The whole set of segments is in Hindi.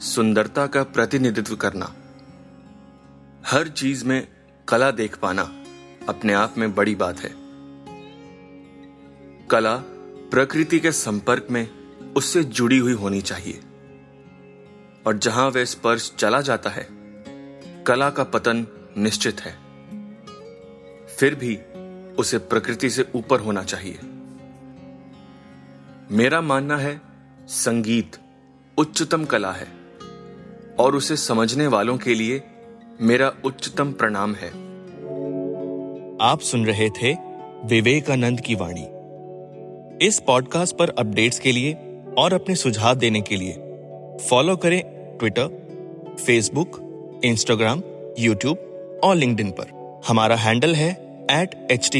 सुंदरता का प्रतिनिधित्व करना। हर चीज़ में कला देख पाना अपने आप में बड़ी बात है। कला प्रकृति के संपर्क में उससे जुड़ी हुई होनी चाहिए। और जहाँ वह स्पर्श चला जाता है, कला का पतन निश्चित है। फिर भी उसे प्रकृति से ऊपर होना चाहिए। मेरा मानना है, संगीत उच्चतम कला है। और उसे समझने वालों के लिए मेरा उच्चतम प्रणाम है। आप सुन रहे थे विवेकानंद की वाणी। इस पॉडकास्ट पर अपडेट्स के लिए और अपने सुझाव देने के लिए फॉलो करें ट्विटर फेसबुक इंस्टाग्राम यूट्यूब और लिंक्डइन पर। हमारा हैंडल है एट एच टी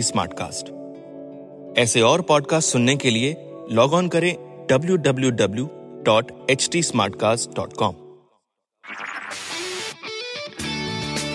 ऐसे और पॉडकास्ट सुनने के लिए लॉग ऑन करें www.htsmartcast.com